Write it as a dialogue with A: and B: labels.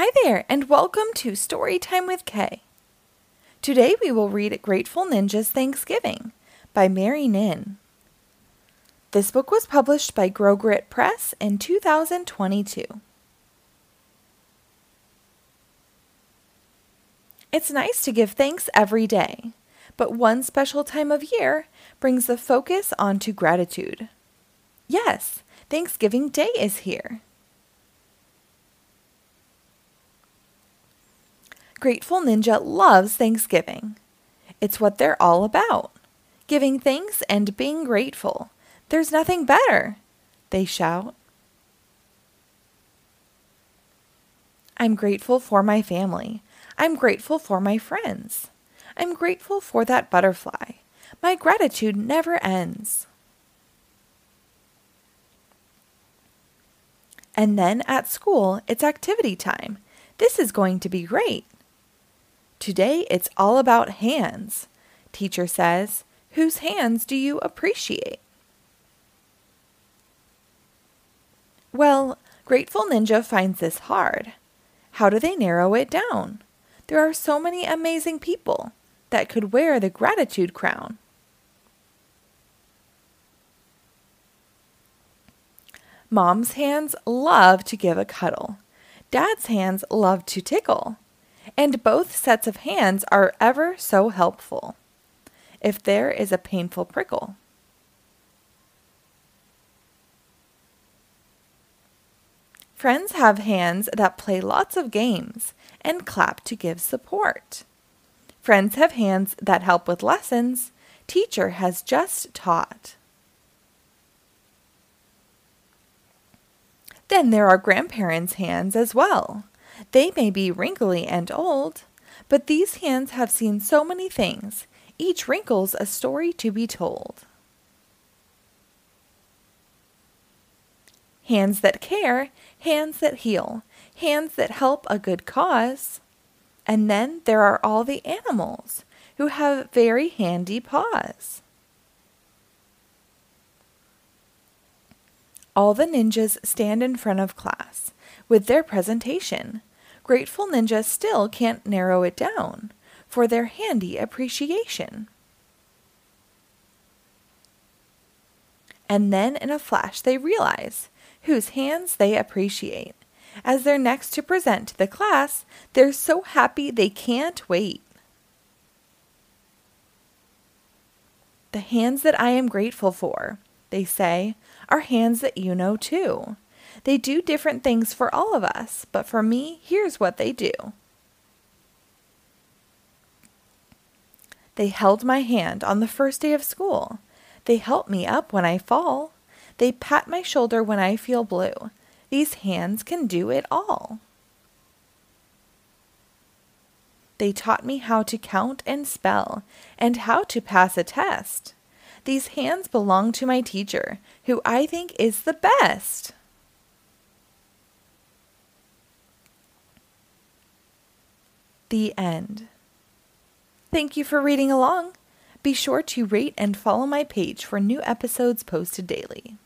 A: Hi there, and welcome to Storytime with K. Today we will read Grateful Ninja's Thanksgiving by Mary Nhin. This book was published by Grow Grit Press in 2022. It's nice to give thanks every day, but one special time of year brings the focus onto gratitude. Yes, Thanksgiving Day is here. Grateful Ninja loves Thanksgiving. It's what they're all about giving thanks and being grateful. There's nothing better, they shout. I'm grateful for my family. I'm grateful for my friends. I'm grateful for that butterfly. My gratitude never ends. And then at school, it's activity time. This is going to be great. Today it's all about hands. Teacher says, Whose hands do you appreciate? Well, Grateful Ninja finds this hard. How do they narrow it down? There are so many amazing people that could wear the gratitude crown. Mom's hands love to give a cuddle. Dad's hands love to tickle and both sets of hands are ever so helpful if there is a painful prickle. Friends have hands that play lots of games and clap to give support. Friends have hands that help with lessons teacher has just taught. Then there are grandparents' hands as well. They may be wrinkly and old, but these hands have seen so many things, each wrinkle's a story to be told. Hands that care, hands that heal, hands that help a good cause. And then there are all the animals who have very handy paws. All the ninjas stand in front of class with their presentation. Grateful Ninja still can't narrow it down for their handy appreciation. And then in a flash they realize whose hands they appreciate. As they're next to present to the class, they're so happy they can't wait. The hands that I am grateful for, they say, are hands that you know too. They do different things for all of us, but for me, here's what they do. They held my hand on the first day of school. They help me up when I fall. They pat my shoulder when I feel blue. These hands can do it all. They taught me how to count and spell and how to pass a test. These hands belong to my teacher, who I think is the best. The end. Thank you for reading along. Be sure to rate and follow my page for new episodes posted daily.